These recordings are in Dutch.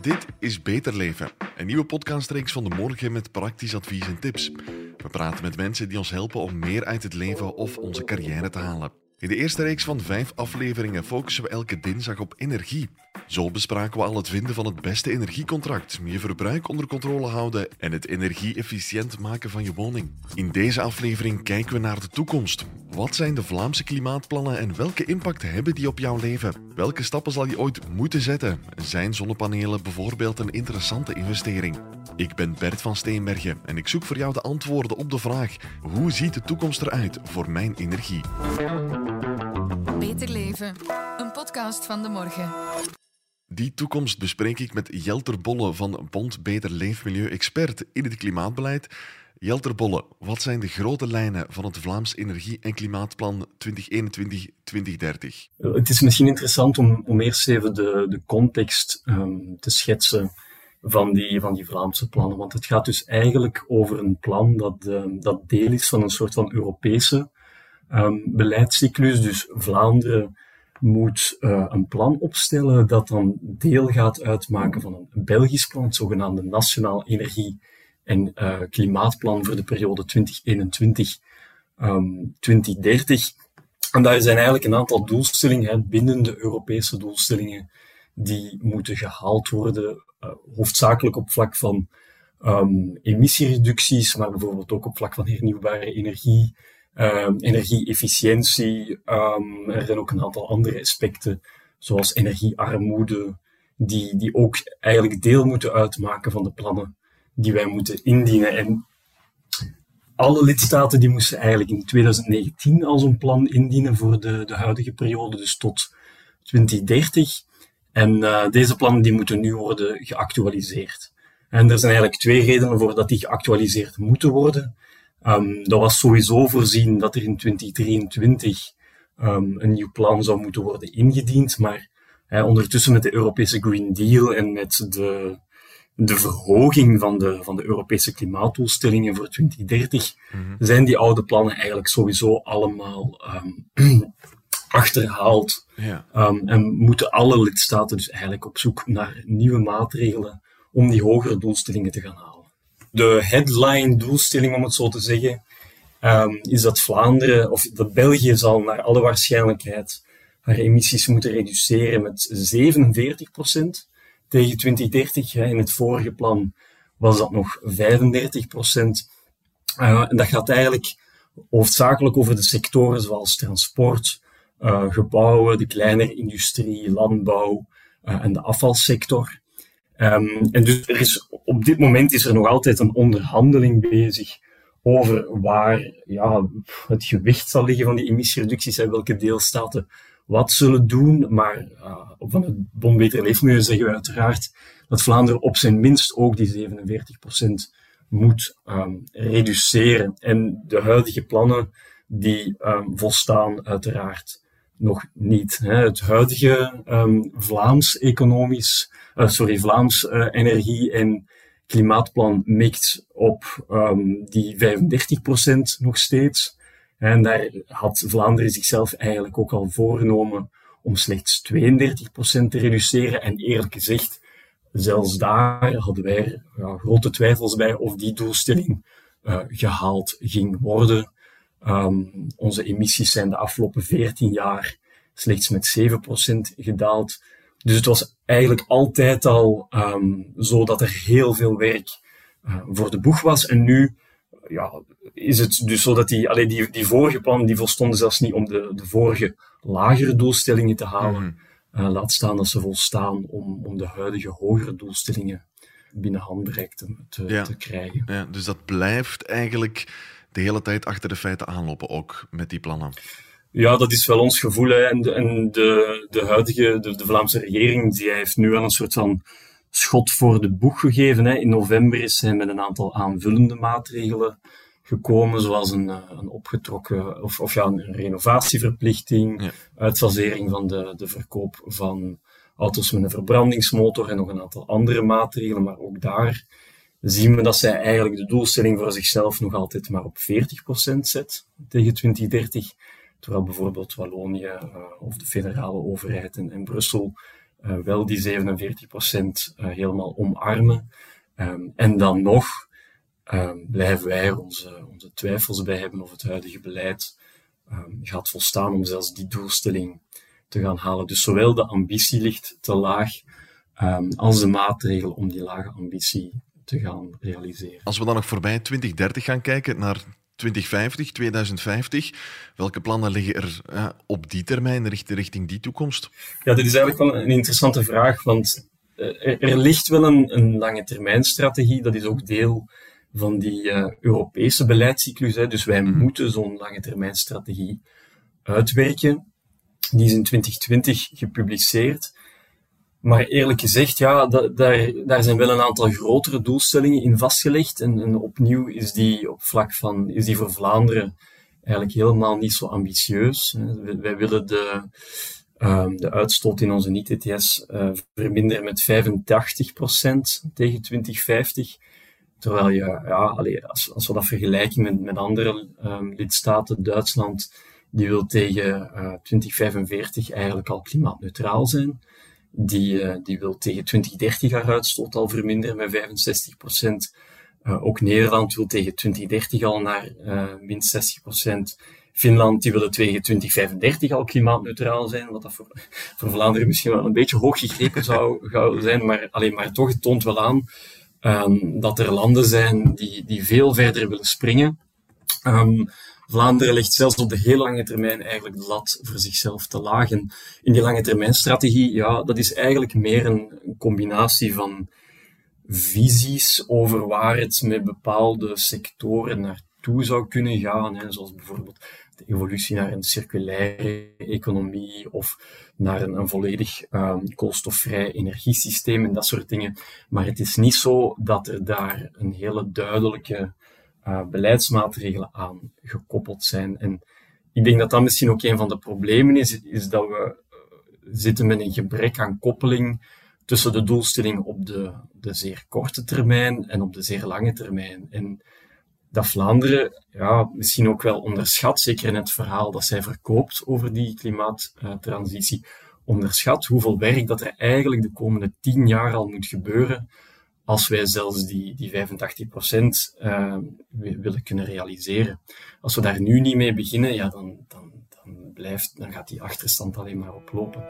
Dit is Beter Leven, een nieuwe podcastreeks van de morgen met praktisch advies en tips. We praten met mensen die ons helpen om meer uit het leven of onze carrière te halen. In de eerste reeks van vijf afleveringen focussen we elke dinsdag op energie. Zo bespraken we al het vinden van het beste energiecontract, je verbruik onder controle houden en het energie-efficiënt maken van je woning. In deze aflevering kijken we naar de toekomst. Wat zijn de Vlaamse klimaatplannen en welke impact hebben die op jouw leven? Welke stappen zal je ooit moeten zetten? Zijn zonnepanelen bijvoorbeeld een interessante investering? Ik ben Bert van Steenbergen en ik zoek voor jou de antwoorden op de vraag: hoe ziet de toekomst eruit voor mijn energie? Beter Leven, een podcast van de morgen. Die toekomst bespreek ik met Jelter Bolle van Bond Beter Leefmilieu, expert in het klimaatbeleid. Jelter Bolle, wat zijn de grote lijnen van het Vlaams Energie- en Klimaatplan 2021-2030? Het is misschien interessant om, om eerst even de, de context um, te schetsen van die, van die Vlaamse plannen. Want het gaat dus eigenlijk over een plan dat, um, dat deel is van een soort van Europese um, beleidscyclus. Dus Vlaanderen moet uh, een plan opstellen dat dan deel gaat uitmaken van een Belgisch plan, het zogenaamde Nationaal Energie- en uh, Klimaatplan voor de periode 2021-2030. Um, en daar zijn eigenlijk een aantal doelstellingen, hè, binnen de Europese doelstellingen, die moeten gehaald worden, uh, hoofdzakelijk op vlak van um, emissiereducties, maar bijvoorbeeld ook op vlak van hernieuwbare energie, uh, energie-efficiëntie. Um, er zijn ook een aantal andere aspecten, zoals energiearmoede, die, die ook eigenlijk deel moeten uitmaken van de plannen die wij moeten indienen. En alle lidstaten die moesten eigenlijk in 2019 al zo'n plan indienen voor de, de huidige periode, dus tot 2030. En uh, deze plannen die moeten nu worden geactualiseerd. En er zijn eigenlijk twee redenen voor dat die geactualiseerd moeten worden. Um, dat was sowieso voorzien dat er in 2023 um, een nieuw plan zou moeten worden ingediend, maar hè, ondertussen met de Europese Green Deal en met de, de verhoging van de, van de Europese klimaatdoelstellingen voor 2030 mm-hmm. zijn die oude plannen eigenlijk sowieso allemaal um, achterhaald. Ja. En moeten alle lidstaten dus eigenlijk op zoek naar nieuwe maatregelen om die hogere doelstellingen te gaan halen. De headline doelstelling, om het zo te zeggen, um, is dat Vlaanderen, of dat België zal naar alle waarschijnlijkheid haar emissies moeten reduceren met 47 procent tegen 2030. In het vorige plan was dat nog 35 procent. Uh, en dat gaat eigenlijk hoofdzakelijk over de sectoren zoals transport, uh, gebouwen, de kleinere industrie, landbouw uh, en de afvalsector. Um, en dus op dit moment is er nog altijd een onderhandeling bezig over waar ja, het gewicht zal liggen van die emissiereducties en welke deelstaten wat zullen doen. Maar uh, van het Bon Beter Leefmilieu zeggen we uiteraard dat Vlaanderen op zijn minst ook die 47% moet um, reduceren. En de huidige plannen die um, volstaan uiteraard nog niet. Hè. Het huidige um, Vlaams economisch, uh, sorry, Vlaams uh, energie- en klimaatplan mikt op um, die 35% nog steeds. En daar had Vlaanderen zichzelf eigenlijk ook al voorgenomen om slechts 32% te reduceren. En eerlijk gezegd, zelfs daar hadden wij grote twijfels bij of die doelstelling uh, gehaald ging worden. Um, onze emissies zijn de afgelopen 14 jaar slechts met 7% gedaald. Dus het was eigenlijk altijd al um, zo dat er heel veel werk uh, voor de boeg was. En nu ja, is het dus zo dat die, allee, die, die vorige plannen die volstonden zelfs niet om de, de vorige lagere doelstellingen te halen. Mm. Uh, laat staan dat ze volstaan om, om de huidige hogere doelstellingen binnen handbereik te, te, ja. te krijgen. Ja, dus dat blijft eigenlijk de hele tijd achter de feiten aanlopen, ook met die plannen. Ja, dat is wel ons gevoel. Hè. En, de, en de, de huidige, de, de Vlaamse regering, die heeft nu wel een soort van schot voor de boeg gegeven. Hè. In november is hij met een aantal aanvullende maatregelen gekomen, zoals een, een opgetrokken, of, of ja, een renovatieverplichting, Ja. uitfasering van de, de verkoop van auto's met een verbrandingsmotor en nog een aantal andere maatregelen. Maar ook daar zien we dat zij eigenlijk de doelstelling voor zichzelf nog altijd maar op 40% zet tegen 2030. terwijl bijvoorbeeld Wallonië uh, of de federale overheid en Brussel uh, wel die 47% helemaal omarmen. Um, en dan nog um, blijven wij er onze, onze twijfels bij hebben of het huidige beleid um, gaat volstaan om zelfs die doelstelling te gaan halen. Dus zowel de ambitie ligt te laag als de maatregelen om die lage ambitie te gaan realiseren. Als we dan nog voorbij 2030 gaan kijken naar 2050, 2050, welke plannen liggen er ja, op die termijn richting die toekomst? Ja, dit is eigenlijk wel een interessante vraag, want eh, er, er ligt wel een, een lange termijn strategie, dat is ook deel van die uh, Europese beleidscyclus. Hè. Dus wij mhm. moeten zo'n lange termijn strategie uitwerken. Die is in 2020 gepubliceerd. Maar eerlijk gezegd, ja, daar, daar zijn wel een aantal grotere doelstellingen in vastgelegd. En, en, opnieuw is die op vlak van, is die voor Vlaanderen eigenlijk helemaal niet zo ambitieus. Wij, willen de, um, de uitstoot in onze niet-ETS uh, verminderen met 85% tegen 2050. Terwijl je, ja, als, als we dat vergelijken met, met andere um, lidstaten, Duitsland, die wil tegen uh, 2045 eigenlijk al klimaatneutraal zijn. Die, uh, die wil tegen 2030 haar uitstoot al verminderen met 65 procent. Uh, ook Nederland wil tegen 2030 al naar uh, min 60 procent. Finland die wil tegen 2035 al klimaatneutraal zijn, wat dat voor, voor Vlaanderen misschien wel een beetje hoog gegrepen zou, zijn, maar, alleen maar toch, het toont wel aan um, dat er landen zijn die, die veel verder willen springen. Um, Vlaanderen legt zelfs op de heel lange termijn eigenlijk de lat voor zichzelf te laag. En in die lange termijn strategie, ja, dat is eigenlijk meer een, een combinatie van visies over waar het met bepaalde sectoren naartoe zou kunnen gaan. Hè, zoals bijvoorbeeld de evolutie naar een circulaire economie of naar een, een volledig um, koolstofvrij energiesysteem en dat soort dingen. Maar het is niet zo dat er daar een hele duidelijke uh, beleidsmaatregelen aan gekoppeld zijn. En ik denk dat dat misschien ook een van de problemen is, is dat we uh, zitten met een gebrek aan koppeling tussen de doelstelling op de, de zeer korte termijn en op de zeer lange termijn. En dat Vlaanderen ja, misschien ook wel onderschat, zeker in het verhaal dat zij verkoopt over die klimaattransitie, onderschat hoeveel werk dat er eigenlijk de komende tien jaar al moet gebeuren als wij zelfs die, die 85% uh, willen kunnen realiseren. Als we daar nu niet mee beginnen, ja, dan, dan, dan, blijft, dan gaat die achterstand alleen maar oplopen.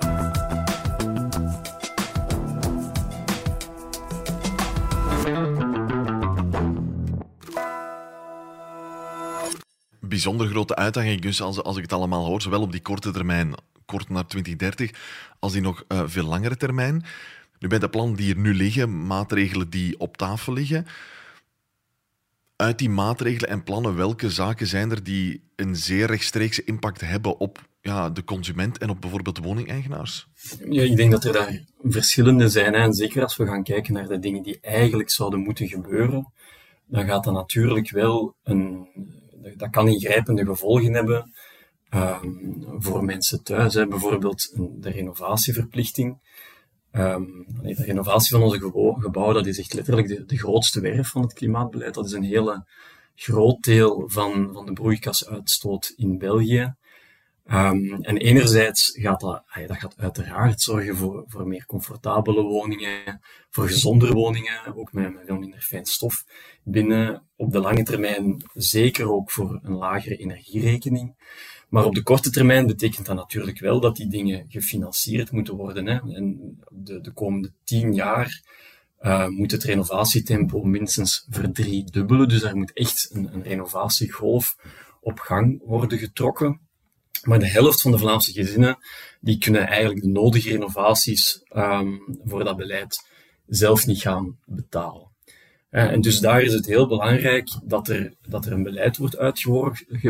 bijzonder grote uitdaging dus als, als ik het allemaal hoor, zowel op die korte termijn, kort naar 2030, als die nog uh, veel langere termijn. Nu bij de plannen die er nu liggen, maatregelen die op tafel liggen, uit die maatregelen en plannen, welke zaken zijn er die een zeer rechtstreekse impact hebben op ja, de consument en op bijvoorbeeld woningeigenaars? Ja, ik denk dat er daar verschillende zijn. En zeker als we gaan kijken naar de dingen die eigenlijk zouden moeten gebeuren, dan gaat dat natuurlijk wel een, dat kan ingrijpende gevolgen hebben um, voor mensen thuis. Hè. Bijvoorbeeld de renovatieverplichting. Um, de renovatie van onze gebouwen, dat is echt letterlijk de, grootste werf van het klimaatbeleid. Dat is een hele groot deel van, van de broeikasuitstoot in België. Um, en enerzijds gaat dat, dat gaat uiteraard zorgen voor, voor meer comfortabele woningen, voor gezondere woningen, ook met, met veel minder fijn stof binnen. Op de lange termijn zeker ook voor een lagere energierekening. Maar op de korte termijn betekent dat natuurlijk wel dat die dingen gefinancierd moeten worden. Hè. En de, de komende tien jaar uh, moet het renovatietempo minstens verdriedubbelen. Dus er moet echt een, een renovatiegolf op gang worden getrokken. Maar de helft van de Vlaamse gezinnen die kunnen eigenlijk de nodige renovaties um, voor dat beleid zelf niet gaan betalen. Uh, en dus daar is het heel belangrijk dat er, dat er een beleid wordt uitgewerkt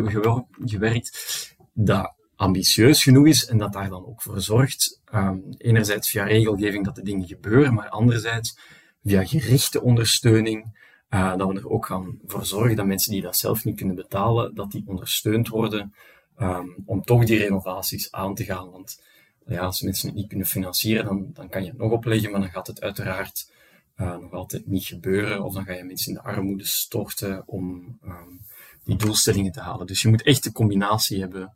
dat ambitieus genoeg is en dat daar dan ook voor zorgt, um, enerzijds via regelgeving dat de dingen gebeuren, maar anderzijds via gerichte ondersteuning, uh, dat we er ook gaan voor zorgen dat mensen die dat zelf niet kunnen betalen, dat die ondersteund worden um, om toch die renovaties aan te gaan. Want ja, als mensen het niet kunnen financieren, dan, dan kan je het nog opleggen, maar dan gaat het uiteraard uh, nog altijd niet gebeuren. Of dan ga je mensen in de armoede storten om um, die doelstellingen te halen. Dus je moet echt de combinatie hebben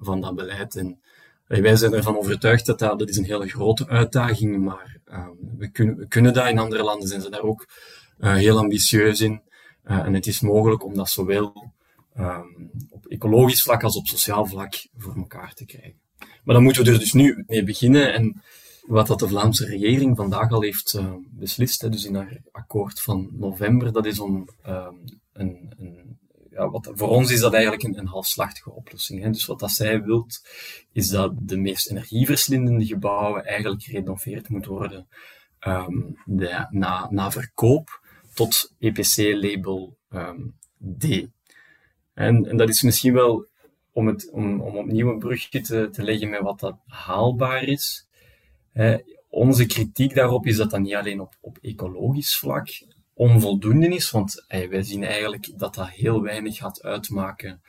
van dat beleid. En wij zijn ervan overtuigd dat, dat is een hele grote uitdaging, maar ehm, we, kunnen, we kunnen dat. In andere landen zijn ze daar ook heel ambitieus in. en het is mogelijk om dat zowel um, op ecologisch vlak als op sociaal vlak voor elkaar te krijgen. Maar dan moeten we er dus nu mee beginnen. En wat dat de Vlaamse regering vandaag al heeft uh, beslist, hè, dus in haar akkoord van november, dat is om um, een, een ja, wat, voor ons is dat eigenlijk een, een halfslachtige oplossing. Hè. Dus wat dat zij wilt, is dat de meest energieverslindende gebouwen eigenlijk gerenoveerd moeten worden um, de, na, na verkoop tot EPC-label um, D. En, en dat is misschien wel om, het, om, om opnieuw een brugje te, te leggen met wat dat haalbaar is. Onze kritiek daarop is dat dat niet alleen op, op ecologisch vlak onvoldoende is, want wij zien eigenlijk dat dat heel weinig gaat uitmaken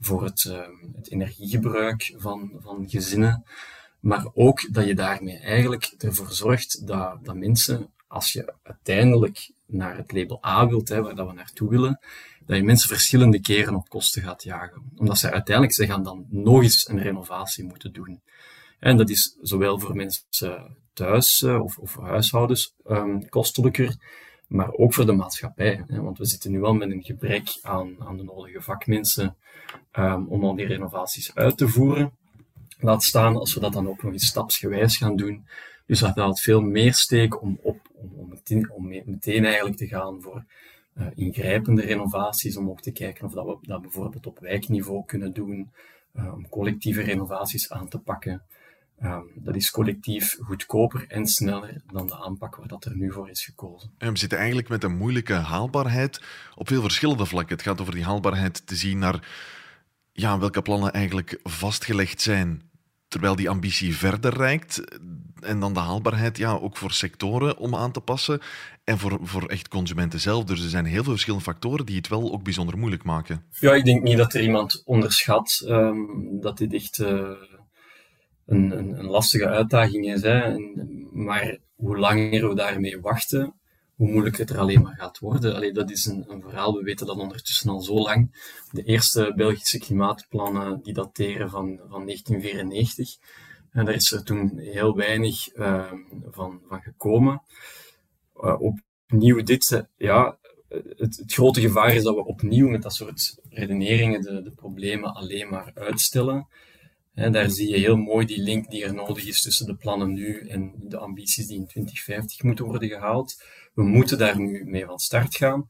voor het, uh, het energiegebruik van, van gezinnen. Maar ook dat je daarmee eigenlijk ervoor zorgt dat, dat mensen, als je uiteindelijk naar het label A wilt, hè, waar dat we naartoe willen, dat je mensen verschillende keren op kosten gaat jagen. Omdat ze uiteindelijk ze gaan dan nog eens een renovatie moeten doen. En dat is zowel voor mensen thuis eh, of, of huishoudens um, kostelijker, maar ook voor de maatschappij. Hè? Want we zitten nu al met een gebrek aan, aan de nodige vakmensen um, om al die renovaties uit te voeren. Laat staan als we dat dan ook nog eens stapsgewijs gaan doen. Dus dat haalt veel meer steek om, op, om, om, meteen, om meteen eigenlijk te gaan voor uh, ingrijpende renovaties, om ook te kijken of dat we dat bijvoorbeeld op wijkniveau kunnen doen, uh, om collectieve renovaties aan te pakken. Um, dat is collectief goedkoper en sneller dan de aanpak waar dat er nu voor is gekozen. En we zitten eigenlijk met een moeilijke haalbaarheid op veel verschillende vlakken. Het gaat over die haalbaarheid te zien naar ja, welke plannen eigenlijk vastgelegd zijn terwijl die ambitie verder reikt. En dan de haalbaarheid ja, ook voor sectoren om aan te passen. En voor, voor echt consumenten zelf. Dus er zijn heel veel verschillende factoren die het wel ook bijzonder moeilijk maken. Ja, ik denk niet dat er iemand onderschat um, dat dit echt uh, een, een, een, lastige uitdaging is. Hè. En, maar hoe langer we daarmee wachten, hoe moeilijker het er alleen maar gaat worden. Allee, dat is een, een, verhaal, we weten dat ondertussen al zo lang. De eerste Belgische klimaatplannen die dateren van, van 1994. En daar is er toen heel weinig uh, van, van gekomen. Uh, opnieuw dit, eh, ja, het, het, grote gevaar is dat we opnieuw met dat soort redeneringen de, de problemen alleen maar uitstellen. En daar zie je heel mooi die link die er nodig is tussen de plannen nu en de ambities die in 2050 moeten worden gehaald. We moeten daar nu mee van start gaan.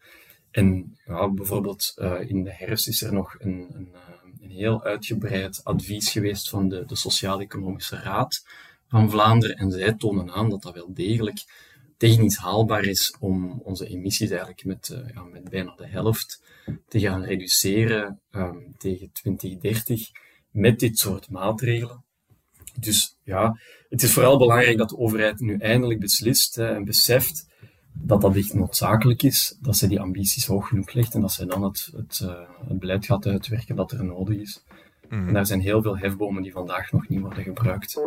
En ja, bijvoorbeeld uh, in de herfst is er nog een, een, een heel uitgebreid advies geweest van de, de Sociaal-Economische Raad van Vlaanderen. En zij tonen aan dat dat wel degelijk technisch haalbaar is om onze emissies eigenlijk met, uh, ja, met bijna de helft te gaan reduceren um, tegen 2030 met dit soort maatregelen. Dus ja, het is vooral belangrijk dat de overheid nu eindelijk beslist en beseft dat dat echt noodzakelijk is, dat ze die ambities hoog genoeg legt en dat ze dan het, het, uh, het beleid gaat uitwerken dat er nodig is. Mm. En daar zijn heel veel hefbomen die vandaag nog niet worden gebruikt.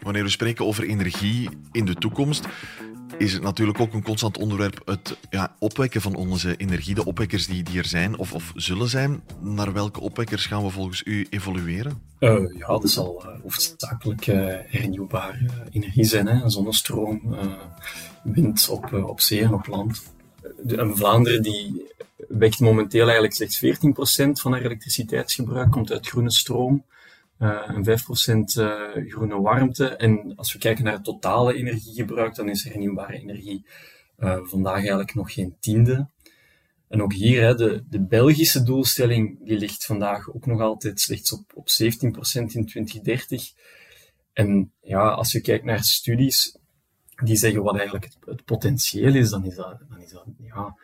Wanneer we spreken over energie in de toekomst, is het natuurlijk ook een constant onderwerp het ja, opwekken van onze energie, de opwekkers die, die er zijn of, of zullen zijn. Naar welke opwekkers gaan we volgens u evolueren? Uh, ja, dat zal uh, hoofdzakelijk uh, hernieuwbare energie zijn. Hè? Zonnestroom, wind op, op zee en op land. De, Vlaanderen die wekt momenteel eigenlijk slechts 14% van haar elektriciteitsgebruik, komt uit groene stroom. Uh, en 5% uh, groene warmte. En als we kijken naar het totale energiegebruik, dan is hernieuwbare energie uh, vandaag eigenlijk nog geen tiende. En ook hier, hè, de, de Belgische doelstelling, die ligt vandaag ook nog altijd slechts op, op 17% in 2030. En ja, als je kijkt naar studies die zeggen wat eigenlijk het, potentieel is, dan is dat, dan is dat ja,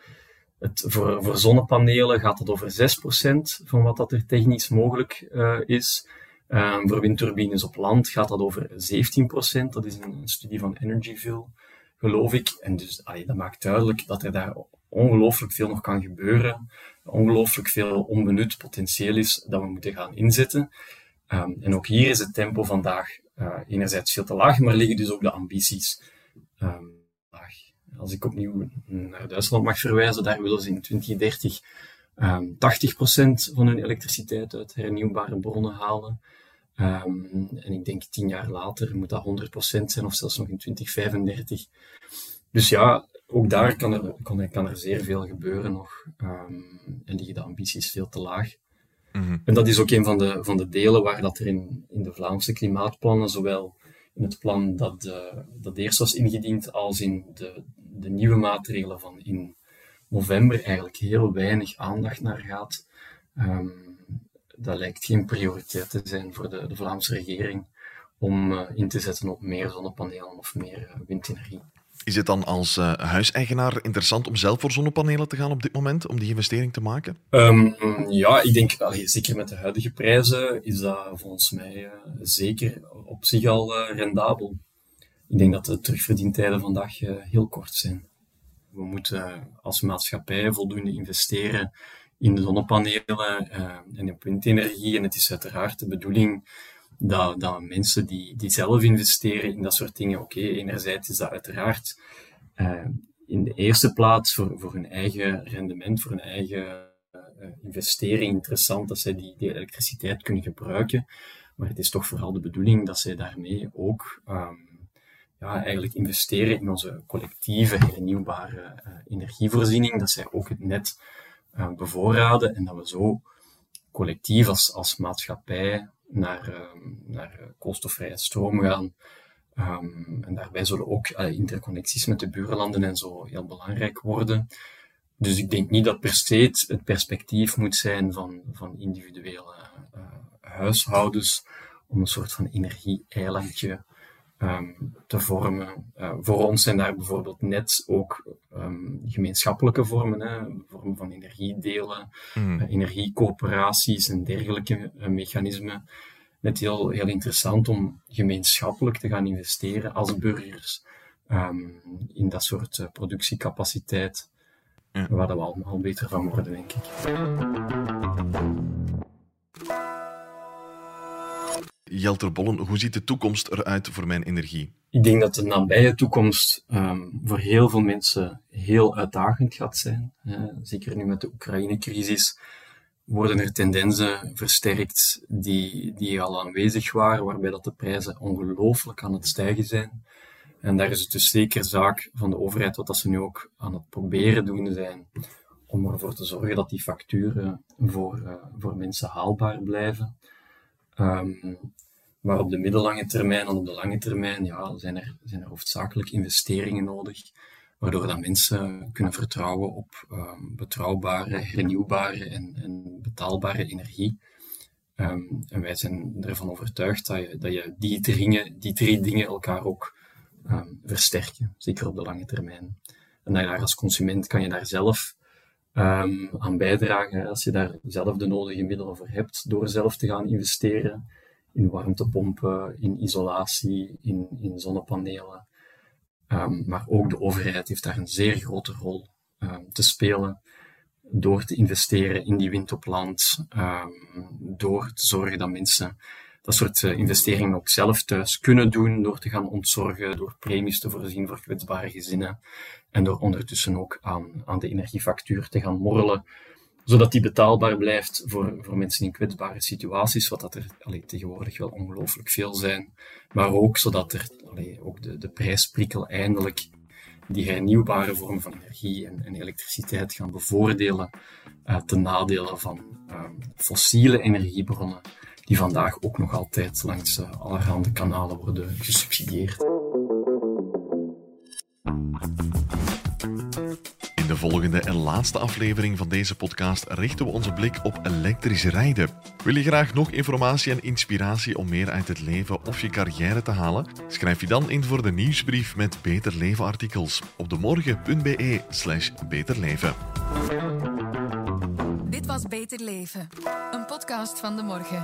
het, voor, voor zonnepanelen gaat het over 6% van wat dat er technisch mogelijk uh, is. Um, voor windturbines op land gaat dat over 17%. Dat is een, studie van Energyville, geloof ik. En dus dat maakt duidelijk dat er daar ongelooflijk veel nog kan gebeuren. Ongelooflijk veel onbenut potentieel is dat we moeten gaan inzetten. Um, en ook hier is het tempo vandaag uh, enerzijds veel te laag, maar liggen dus ook de ambities um, laag. als ik opnieuw naar Duitsland mag verwijzen, daar willen ze in 2030 um, 80% van hun elektriciteit uit hernieuwbare bronnen halen. Um, en ik denk tien jaar later moet dat 100% zijn, of zelfs nog in 2035. Dus ja, ook daar kan er, kan, kan er zeer veel gebeuren nog. Um, en liggen de ambities veel te laag. Mm En dat is ook een van de, van de delen waar dat er in, in de Vlaamse klimaatplannen, zowel in het plan dat, uh, dat eerst was ingediend, als in de, de nieuwe maatregelen van in november, eigenlijk heel weinig aandacht naar gaat. Um, dat lijkt geen prioriteit te zijn voor de, de Vlaamse regering om uh, in te zetten op meer zonnepanelen of meer uh, windenergie. Is het dan als uh, huiseigenaar interessant om zelf voor zonnepanelen te gaan op dit moment, om die investering te maken? Um, ja, ik denk, allee, zeker met de huidige prijzen, is dat volgens mij zeker op zich al rendabel. Ik denk dat de terugverdientijden vandaag heel kort zijn. We moeten als maatschappij voldoende investeren in zonnepanelen en in windenergie. En het is uiteraard de bedoeling dat, dat mensen die, die zelf investeren in dat soort dingen, oké, enerzijds is dat uiteraard uh, in de eerste plaats voor, voor hun eigen rendement, voor hun eigen uh, investering interessant dat zij die, elektriciteit kunnen gebruiken. Maar het is toch vooral de bedoeling dat zij daarmee ook um, ja, eigenlijk investeren in onze collectieve hernieuwbare energievoorziening, dat zij ook het net bevoorraden en dat we zo collectief als, als maatschappij naar, um, naar eh, koolstofvrije stroom gaan. Um, en daarbij zullen ook uh, interconnecties met de buurlanden en zo heel belangrijk worden. Dus ik denk niet dat per se het perspectief moet zijn van, van individuele huishoudens om een soort van energie-eilandje um, te vormen. Uh, voor ons zijn daar bijvoorbeeld net ook um, gemeenschappelijke vormen, hè, vormen van energiedelen, mm. uh, energiecoöperaties en dergelijke uh, mechanismen. Net heel, heel interessant om gemeenschappelijk te gaan investeren als burgers um, in dat soort productiecapaciteit, ja. waar we allemaal beter van worden, denk ik. Jelter Bollen, hoe ziet de toekomst eruit voor mijn energie? Ik denk dat de nabije toekomst um, voor heel veel mensen heel uitdagend gaat zijn. Zeker nu met de Oekraïne-crisis worden er tendensen versterkt die, die al aanwezig waren, waarbij dat de prijzen ongelooflijk aan het stijgen zijn. En daar is het dus zeker zaak van de overheid, wat dat ze nu ook aan het proberen doen zijn, om ervoor te zorgen dat die facturen voor, uh, voor mensen haalbaar blijven. Um, maar op de middellange termijn en op de lange termijn ja, zijn, er, zijn er hoofdzakelijk investeringen nodig, waardoor dat mensen kunnen vertrouwen op um, betrouwbare, hernieuwbare en, en betaalbare energie. Um, en wij zijn ervan overtuigd dat je, dat je die, drie, die drie dingen elkaar ook um, versterken, zeker op de lange termijn. En daar als consument kan je daar zelf aan bijdragen, als je daar zelf de nodige middelen voor hebt, door zelf te gaan investeren in warmtepompen, in isolatie, in, in zonnepanelen. Um, maar ook de overheid heeft daar een zeer grote rol um, te spelen door te investeren in die wind op land, um, door te zorgen dat mensen dat soort uh, investeringen ook zelf thuis kunnen doen, door te gaan ontzorgen, door premies te voorzien voor kwetsbare gezinnen en door ondertussen ook aan, aan de energiefactuur te gaan morrelen, zodat die betaalbaar blijft voor, voor mensen in kwetsbare situaties, wat dat er tegenwoordig wel ongelooflijk veel zijn, maar ook zodat er ook de, de prijsprikkel eindelijk die hernieuwbare vormen van energie en, en elektriciteit gaan bevoordelen uh, ten nadele van uh, fossiele energiebronnen, die vandaag ook nog altijd langs uh, allerhande kanalen worden gesubsidieerd. Volgende en laatste aflevering van deze podcast richten we onze blik op elektrisch rijden. Wil je graag nog informatie en inspiratie om meer uit het leven of je carrière te halen? Schrijf je dan in voor de nieuwsbrief met Beter Leven artikels op demorgen.be slash beterleven. Dit was Beter Leven, een podcast van De Morgen.